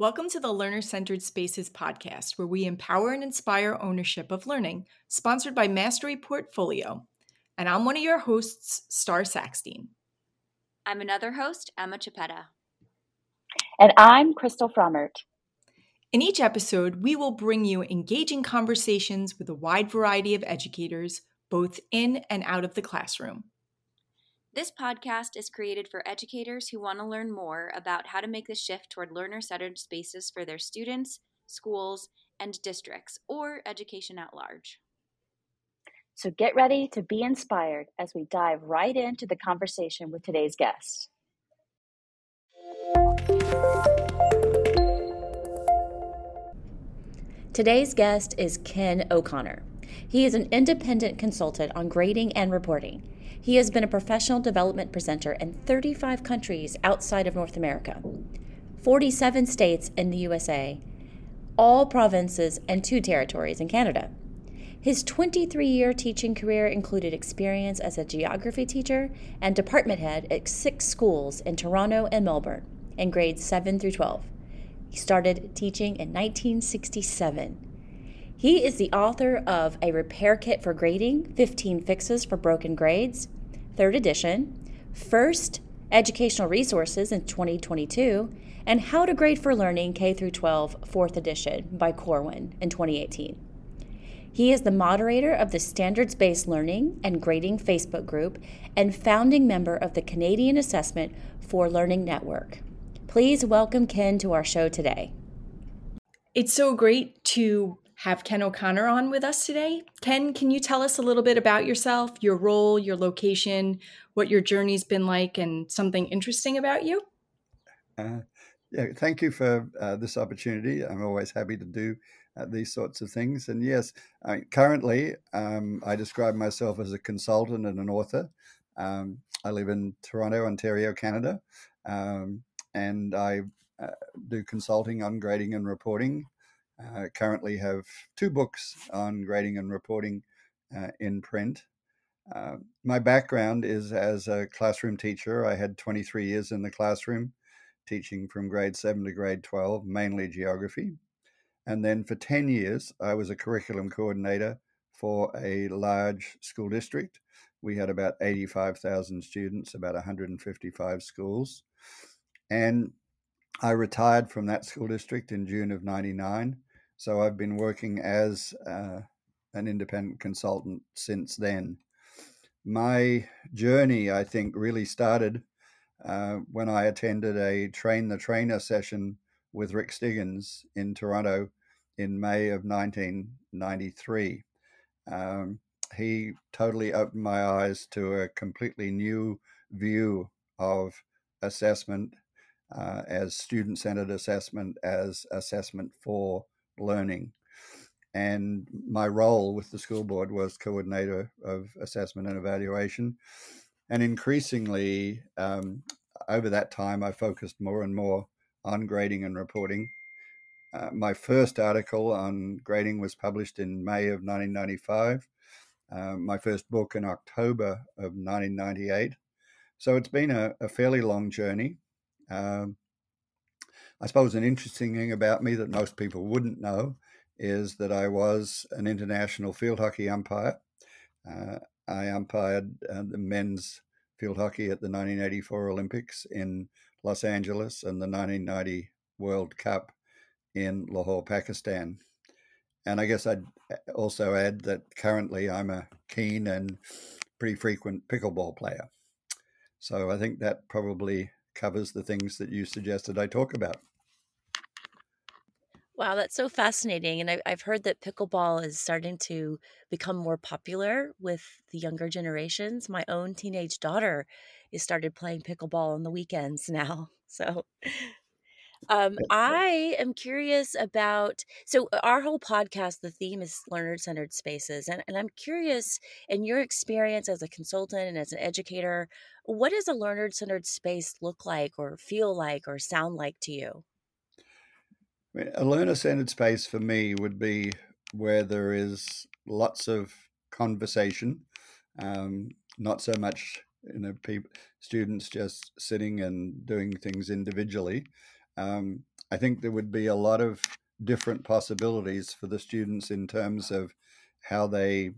Welcome to the Learner Centered Spaces podcast, where we empower and inspire ownership of learning, sponsored by Mastery Portfolio. And I'm one of your hosts, Starr Sackstein. I'm another host, Emma Chiappetta. And I'm Crystal Frommert. In each episode, we will bring you engaging conversations with a wide variety of educators, both in and out of the classroom. This podcast is created for educators who want to learn more about how to make the shift toward learner centered spaces for their students, schools, and districts, or education at large. So get ready to be inspired as we dive right into the conversation with today's guest. Today's guest is Ken O'Connor. He is an independent consultant on grading and reporting. He has been a professional development presenter in 35 countries outside of North America, 47 states in the USA, all provinces, and two territories in Canada. His 23 year teaching career included experience as a geography teacher and department head at six schools in Toronto and Melbourne in grades 7 through 12. He started teaching in 1967. He is the author of A Repair Kit for Grading 15 Fixes for Broken Grades, third edition, First Educational Resources in 2022, and How to Grade for Learning K through 12 fourth edition by Corwin in 2018. He is the moderator of the Standards Based Learning and Grading Facebook group and founding member of the Canadian Assessment for Learning Network. Please welcome Ken to our show today. It's so great to have Ken O'Connor on with us today. Ken, can you tell us a little bit about yourself, your role, your location, what your journey's been like, and something interesting about you? Uh, yeah, thank you for uh, this opportunity. I'm always happy to do uh, these sorts of things. And yes, currently um, I describe myself as a consultant and an author. Um, I live in Toronto, Ontario, Canada, um, and I uh, do consulting on grading and reporting uh, currently have two books on grading and reporting uh, in print. Uh, my background is as a classroom teacher. I had 23 years in the classroom, teaching from grade 7 to grade 12, mainly geography. And then for 10 years, I was a curriculum coordinator for a large school district. We had about 85,000 students, about 155 schools. And I retired from that school district in June of 99 so I've been working as uh, an independent consultant since then. My journey, I think, really started uh, when I attended a train the trainer session with Rick Stiggins in Toronto in May of 1993. Um, he totally opened my eyes to a completely new view of assessment uh, as student centered assessment, as assessment for learning. And my role with the school board was coordinator of assessment and evaluation. And increasingly, um, over that time, I focused more and more on grading and reporting. Uh, my first article on grading was published in May of 1995. Uh, my first book in October of 1998. So it's been a, a fairly long journey. Um, I suppose an interesting thing about me that most people wouldn't know is that I was an international field hockey umpire. Uh, I umpired uh, the men's field hockey at the 1984 Olympics in Los Angeles and the 1990 World Cup in Lahore, Pakistan. And I guess I'd uh, also add that currently I'm a keen and pretty frequent pickleball player. So I think that probably covers the things that you suggested I talk about. Wow, that's so fascinating. And I, I've heard that pickleball is starting to become more popular with the younger generations. My own teenage daughter is started playing pickleball on the weekends now. So um, I am curious about so uh, our whole podcast, the theme is learner centered spaces. And, and I'm curious in your experience as a consultant and as an educator, what does a learner centered space look like or feel like or sound like to you? A learner centered space for me would be where there is lots of conversation, um, not so much you know people students just sitting and doing things individually, um, I think there would be a lot of different possibilities for the students in terms of how they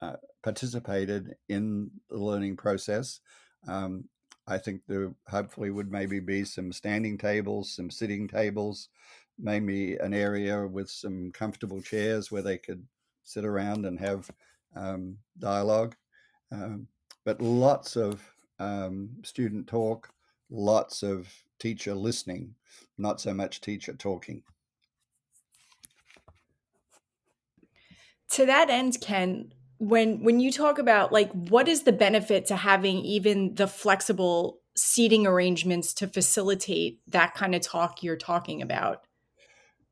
uh, participated in the learning process. Um, I think there hopefully would maybe be some standing tables, some sitting tables, maybe an area with some comfortable chairs where they could sit around and have um, dialogue. Um, but lots of um, student talk, lots of teacher listening, not so much teacher talking. To that end, Ken, when when you talk about like what is the benefit to having even the flexible seating arrangements to facilitate that kind of talk you're talking about?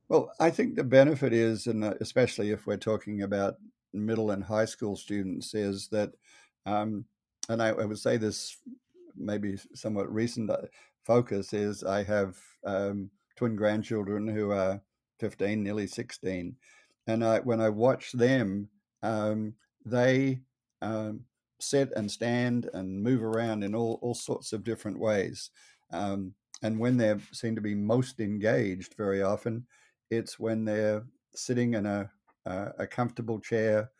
Well, I think the benefit is, and uh, especially if we're talking about middle and high school students, is that, um, and I, I, would say this maybe somewhat recent uh, focus is I have um, twin grandchildren who are 15, nearly 16. And I, when I watch them, um, they um, sit and stand and move around in all, all sorts of different ways. Um, and when they seem to be most engaged very often, it's when they're sitting in a, a, a comfortable chair,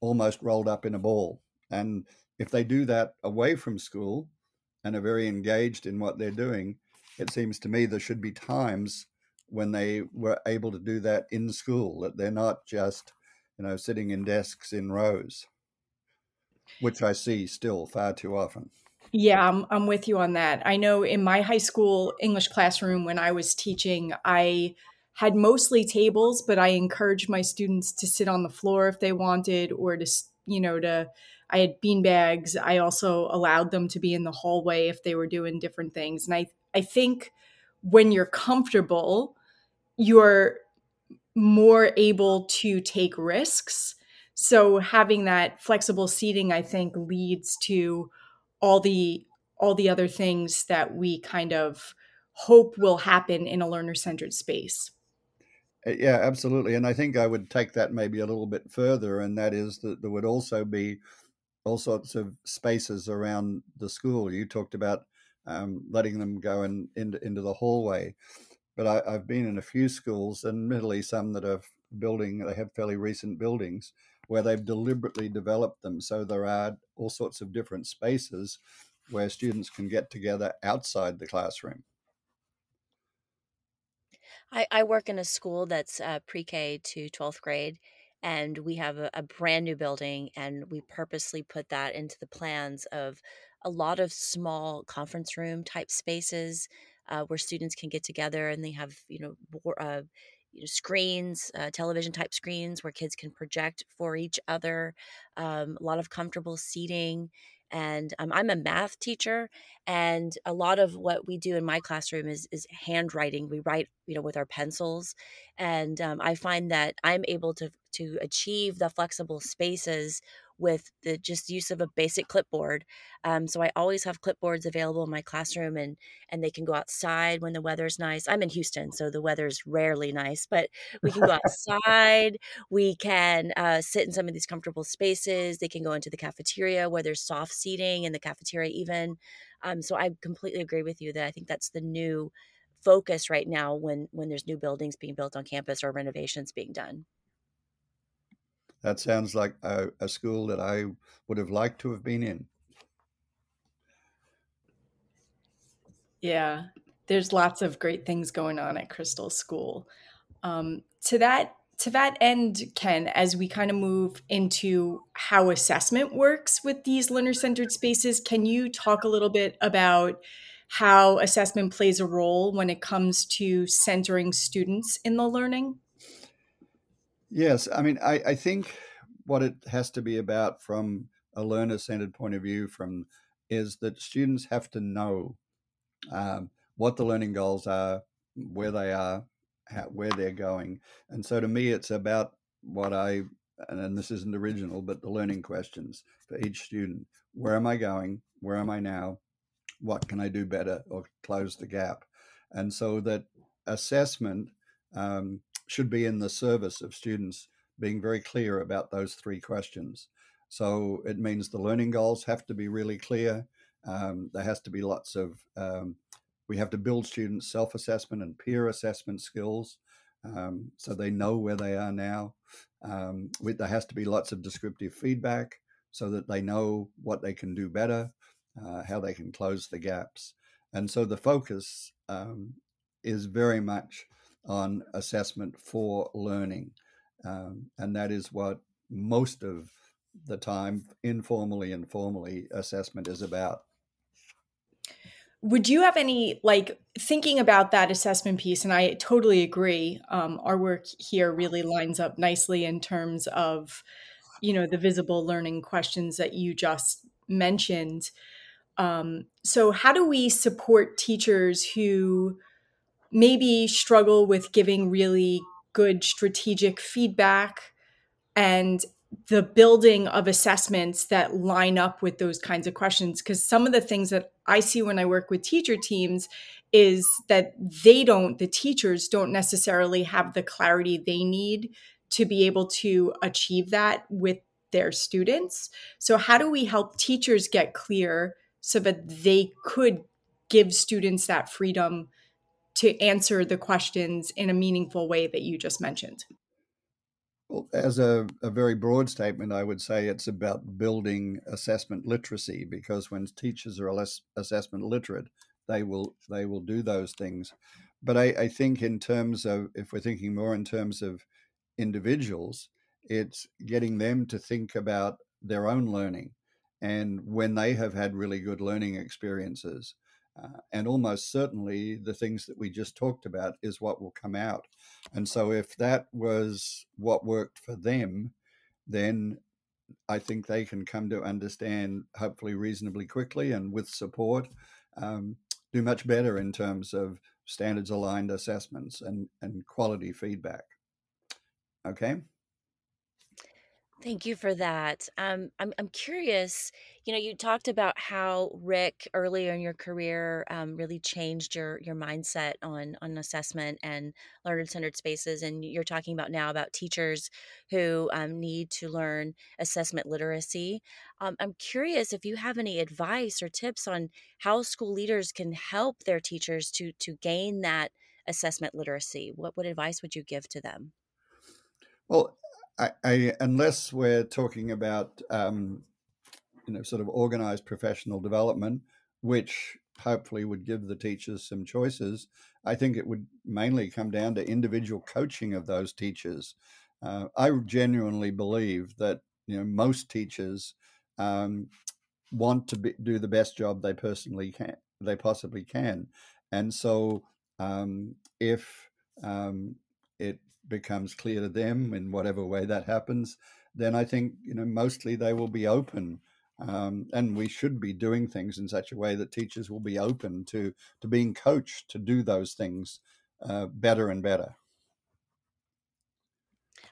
almost rolled up in a ball. And if they do that away from school and are very engaged in what they're doing, it seems to me there should be times when they were able to do that in school, that they're not just, you know, sitting in desks in rows, which I see still far too often. Yeah, I'm, I'm with you on that. I know in my high school English classroom when I was teaching, I had mostly tables, but I encouraged my students to sit on the floor if they wanted or to, you know, to, I had bean bags. I also allowed them to be in the hallway if they were doing different things. And I, I think when you're comfortable, you're more able to take risks. So having that flexible seating, I think, leads to all the all the other things that we kind of hope will happen in a learner centered space. Uh, yeah, absolutely. And I think I would take that maybe a little bit further, and that is that there would also be all sorts of spaces around the school. You talked about um, letting them go in, into, into the hallway, but I, have been in a few schools, and admittedly some that are building, they have fairly recent buildings where they've deliberately developed them so there are all sorts of different spaces where students can get together outside the classroom. I, I work in a school that's uh, pre-K to 12th grade, and we have a, a brand new building, and we purposely put that into the plans of a lot of small conference room type spaces uh, where students can get together and they have you know uh, you know, screens, uh, television type screens where kids can project for each other, um, a lot of comfortable seating, and um, i'm a math teacher and a lot of what we do in my classroom is is handwriting. We write you know with our pencils and um, i find that i'm able to to achieve the flexible spaces with the just use of a basic clipboard. Um, so I always have clipboards available in my classroom, and and they can go outside when the weather's nice. I'm in Houston, so the weather's rarely nice, but we can go outside. we can uh, sit in some of these comfortable spaces. They can go into the cafeteria where there's soft seating in the cafeteria, even. Um, so I completely agree with you that I think that's the new focus right now when when there's new buildings being built on campus or renovations being done. That sounds like a, a school that I would have liked to have been in. Yeah, there's lots of great things going on at Crystal School. Um, to that to that end, Ken, as we kind of move into how assessment works with these learner centered spaces, can you talk a little bit about how assessment plays a role when it comes to centering students in the learning? Yes, I mean, I, I think what it has to be about from a learner-centered point of view, from is that students have to know um, what the learning goals are, where they are, how, where they're going, and so to me, it's about what I and this isn't original, but the learning questions for each student: Where am I going? Where am I now? What can I do better or close the gap? And so that assessment um, should be in the service of students being very clear about those three questions. So it means the learning goals have to be really clear. Um, there has to be lots of um, we have to build students' self assessment and peer assessment skills um, so they know where they are now. Um, there has to be lots of descriptive feedback so that they know what they can do better, uh, how they can close the gaps. And so the focus um, is very much on assessment for learning. Um, and that is what most of the time, informally and formally, assessment is about. Would you have any, like, thinking about that assessment piece? And I totally agree. Um, our work here really lines up nicely in terms of, you know, the visible learning questions that you just mentioned. Um, so, how do we support teachers who maybe struggle with giving really good strategic feedback and the building of assessments that line up with those kinds of questions. Because some of the things that i see when i work with teacher teams is that they don't the teachers don't necessarily have the clarity they need to be able to achieve that with their students. So how do we help teachers get clear so that they could give students that freedom to answer the questions in a meaningful way that you just mentioned? Well, as a, a very broad statement, I would say it's about building assessment literacy because when teachers are less assessment literate, they will they will do those things. But I, I think in terms of if we're thinking more in terms of individuals, it's getting them to think about their own learning and when they have had really good learning experiences uh, and almost certainly the things that we just talked about is what will come out. And so, if that was what worked for them, then I think they can come to understand, hopefully, reasonably quickly and with support, um, do much better in terms of standards aligned assessments and, and quality feedback. Okay. Thank you for that. Um, I'm I'm curious. You know, you talked about how Rick earlier in your career um, really changed your your mindset on on assessment and learner centered spaces, and you're talking about now about teachers who um, need to learn assessment literacy. Um, I'm curious if you have any advice or tips on how school leaders can help their teachers to to gain that assessment literacy. What what advice would you give to them? Well, I, I, unless we're talking about um, you know sort of organized professional development, which hopefully would give the teachers some choices, I think it would mainly come down to individual coaching of those teachers. Uh, I genuinely believe that you know most teachers um, want to be, do the best job they personally can, they possibly can, and so um, if um, it becomes clear to them in whatever way that happens, then I think you know mostly they will be open, um, and we should be doing things in such a way that teachers will be open to to being coached to do those things uh, better and better.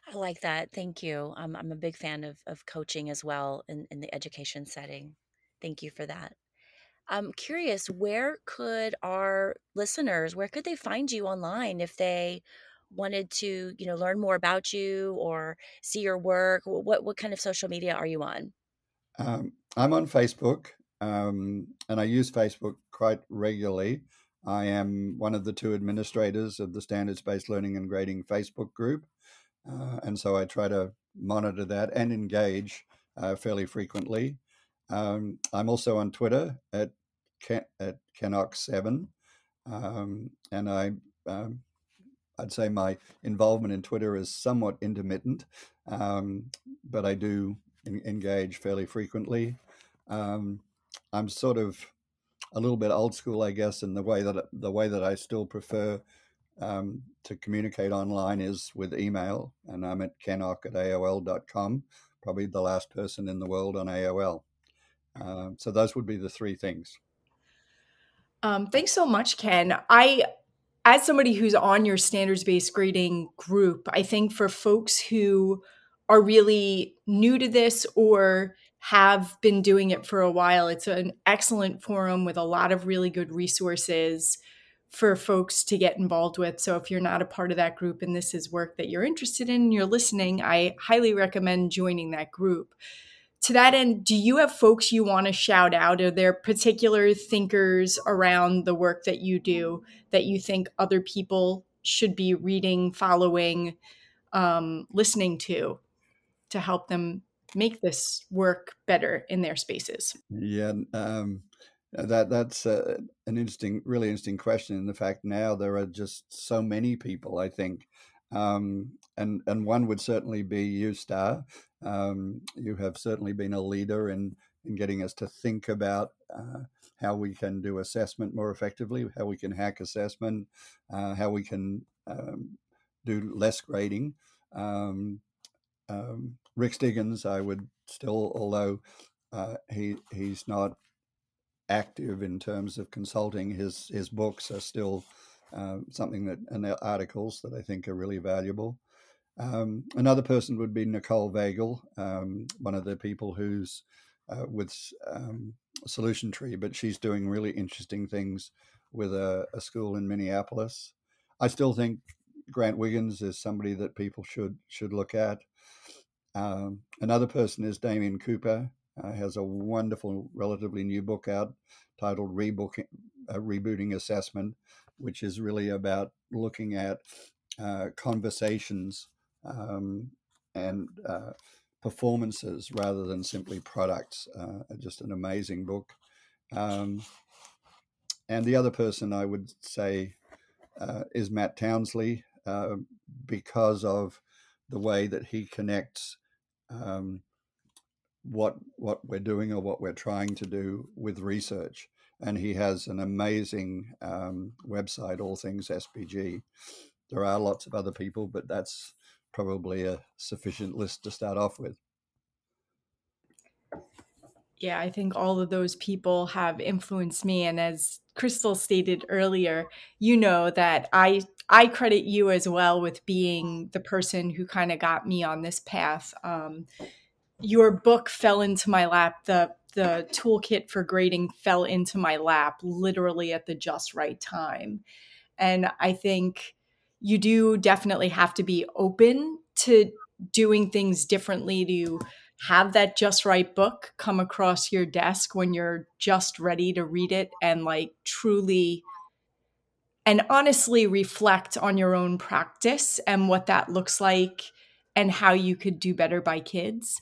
I like that. Thank you. I'm I'm a big fan of of coaching as well in in the education setting. Thank you for that. I'm curious, where could our listeners, where could they find you online if they wanted to, you know, learn more about you or see your work, what what kind of social media are you on? Um, I'm on Facebook, um, and I use Facebook quite regularly. I am one of the two administrators of the Standards Based Learning and Grading Facebook group, uh, and so I try to monitor that and engage uh, fairly frequently. Um, I'm also on Twitter at Ken, at kenoc7, um, and I um, I'd say my involvement in Twitter is somewhat intermittent, um, but I do in, engage fairly frequently. Um, I'm sort of a little bit old school, I guess, in the way that the way that I still prefer um, to communicate online is with email, and I'm at kenock at AOL.com, probably the last person in the world on AOL. Uh, so those would be the three things. Um, thanks so much, Ken. I as somebody who's on your standards based grading group, I think for folks who are really new to this or have been doing it for a while, it's an excellent forum with a lot of really good resources for folks to get involved with. So if you're not a part of that group and this is work that you're interested in and you're listening, I highly recommend joining that group. To that end, do you have folks you want to shout out? Are there particular thinkers around the work that you do that you think other people should be reading, following, um, listening to to help them make this work better in their spaces? Yeah, um, that that's uh, an interesting, really interesting question. In the fact now there are just so many people. I think, um, and and one would certainly be you, Starr. Um, you have certainly been a leader in in getting us to think about uh, how we can do assessment more effectively, how we can hack assessment, uh, how we can um, do less grading. Um, um, Rick Stiggins, I would still, although uh, he he's not active in terms of consulting, his his books are still uh, something that and articles that I think are really valuable. Um, another person would be Nicole Vagle, um, one of the people who's uh, with um, Solution Tree, but she's doing really interesting things with a, a, school in Minneapolis. I still think Grant Wiggins is somebody that people should should look at. Um, another person is Damian Cooper. Uh, has a wonderful, relatively new book out titled Rebooking, uh, Rebooting Assessment, which is really about looking at uh, conversations um, and uh, performances rather than simply products. Uh, just an amazing book. Um, and the other person I would say uh, is Matt Townsley uh, because of the way that he connects um, what what we're doing or what we're trying to do with research. And he has an amazing um, website, All Things SBG. There are lots of other people, but that's probably a sufficient list to start off with. Yeah, I think all of those people have influenced me. And as Crystal stated earlier, you know that I I credit you as well with being the person who kind of got me on this path. Um, your book fell into my lap. The the toolkit for grading fell into my lap literally at the just right time. And I think you do definitely have to be open to doing things differently to have that just right book come across your desk when you're just ready to read it and like truly and honestly reflect on your own practice and what that looks like and how you could do better by kids.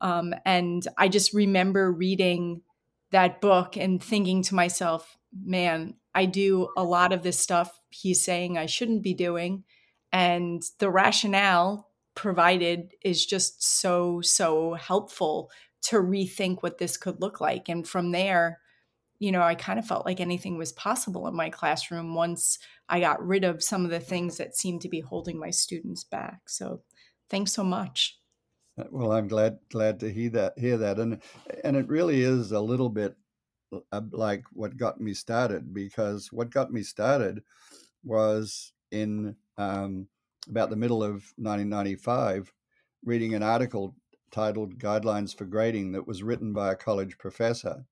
Um, and I just remember reading that book and thinking to myself, man, I do a lot of this stuff he's saying I shouldn't be doing. And the rationale provided is just so, so helpful to rethink what this could look like. And from there, you know, I kind of felt like anything was possible in my classroom once I got rid of some of the things that seemed to be holding my students back. So thanks so much. Uh, well, I'm glad glad to hear that hear that, and and it really is a little bit like what got me started because what got me started was in um, about the middle of 1995, reading an article titled "Guidelines for Grading" that was written by a college professor,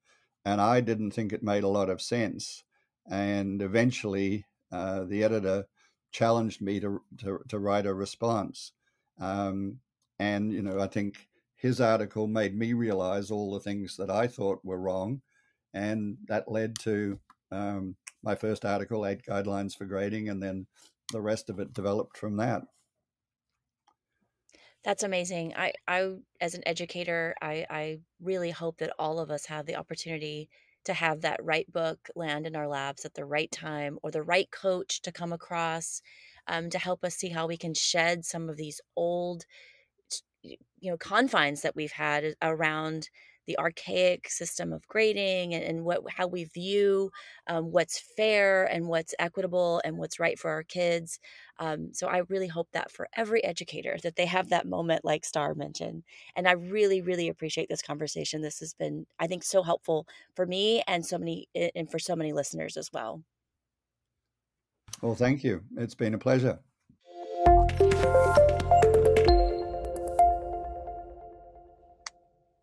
and I didn't think it made a lot of sense, and eventually uh, the editor challenged me to, to, to write a response. Um, and, you know, I think his article made me realize all the things that I thought were wrong. And that led to um, my first article, Eight Guidelines for Grading, and then the rest of it developed from that. That's amazing. I, I, as an educator, I, I really hope that all of us have the opportunity to have that right book land in our labs at the right time or the right coach to come across um, to help us see how we can shed some of these old you know confines that we've had around the archaic system of grading and, and what how we view um, what's fair and what's equitable and what's right for our kids. Um, so I really hope that for every educator that they have that moment like Starr mentioned. And I really, really appreciate this conversation. This has been, I think, so helpful for me and so many and for so many listeners as well. Well, thank you. It's been a pleasure.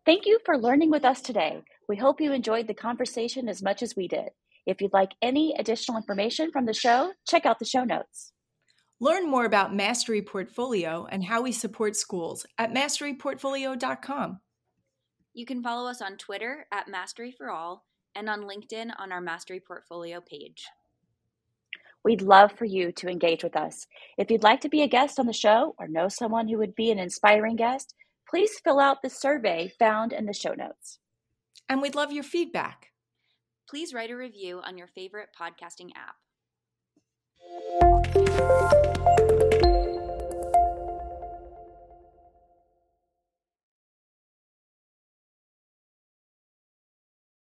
Thank you for learning with us today. We hope you enjoyed the conversation as much as we did. If you'd like any additional information from the show, check out the show notes. Learn more about Mastery Portfolio and how we support schools at masteryportfolio.com. You can follow us on Twitter at Mastery for All and on LinkedIn on our Mastery Portfolio page. We'd love for you to engage with us. If you'd like to be a guest on the show or know someone who would be an inspiring guest, please fill out the survey found in the show notes. And we'd love your feedback. Please write a review on your favorite podcasting app.